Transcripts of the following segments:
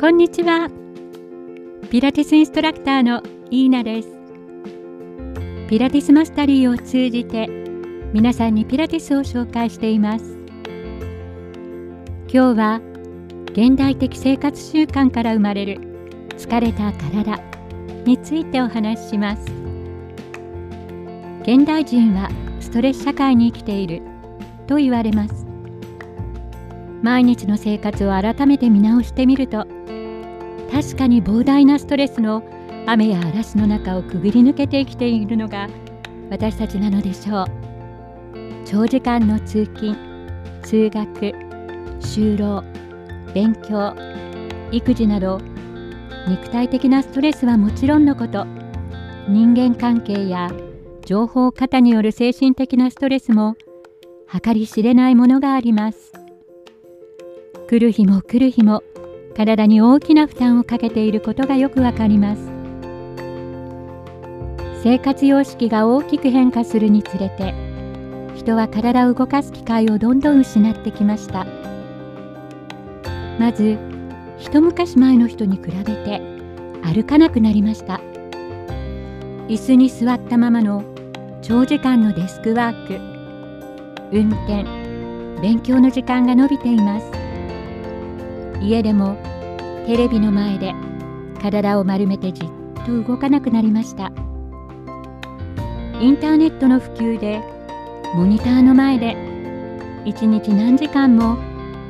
こんにちは。ピラティスインストラクターのイーナです。ピラティスマスタリーを通じて皆さんにピラティスを紹介しています。今日は現代的生活習慣から生まれる疲れた体についてお話しします。現代人はストレス社会に生きていると言われます。毎日の生活を改めて見直してみると確かに膨大なストレスの雨や嵐の中をくぐり抜けて生きているのが私たちなのでしょう。長時間の通勤通学就労勉強育児など肉体的なストレスはもちろんのこと人間関係や情報過多による精神的なストレスも計り知れないものがあります。来る日も来る日も体に大きな負担をかけていることがよくわかります。生活様式が大きく変化するにつれて人は体を動かす機会をどんどん失ってきました。まず一昔前の人に比べて歩かなくなりました。椅子に座ったままの長時間のデスクワーク。運転勉強の時間が延びています。家でもテレビの前で体を丸めてじっと動かなくなりました。インターネットの普及でモニターの前で一日何時間も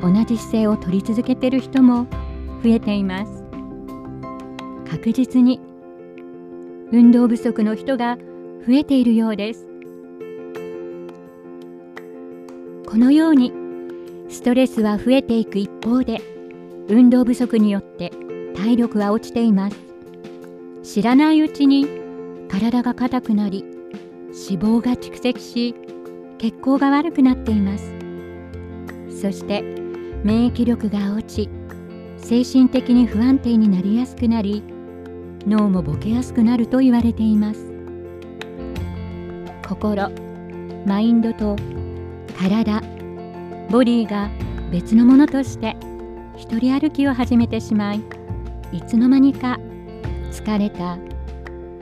同じ姿勢を取り続けている人も増えています。確実に運動不足の人が増えているようです。このようにストレスは増えていく一方で運動不足によって体力は落ちています。知らないうちに体が硬くなり脂肪が蓄積し血行が悪くなっています。そして免疫力が落ち精神的に不安定になりやすくなり脳もボケやすくなると言われています。心マインドと体ボディが別のものとして一人歩きを始めてしまいいつの間にか疲れた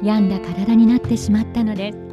病んだ体になってしまったのです。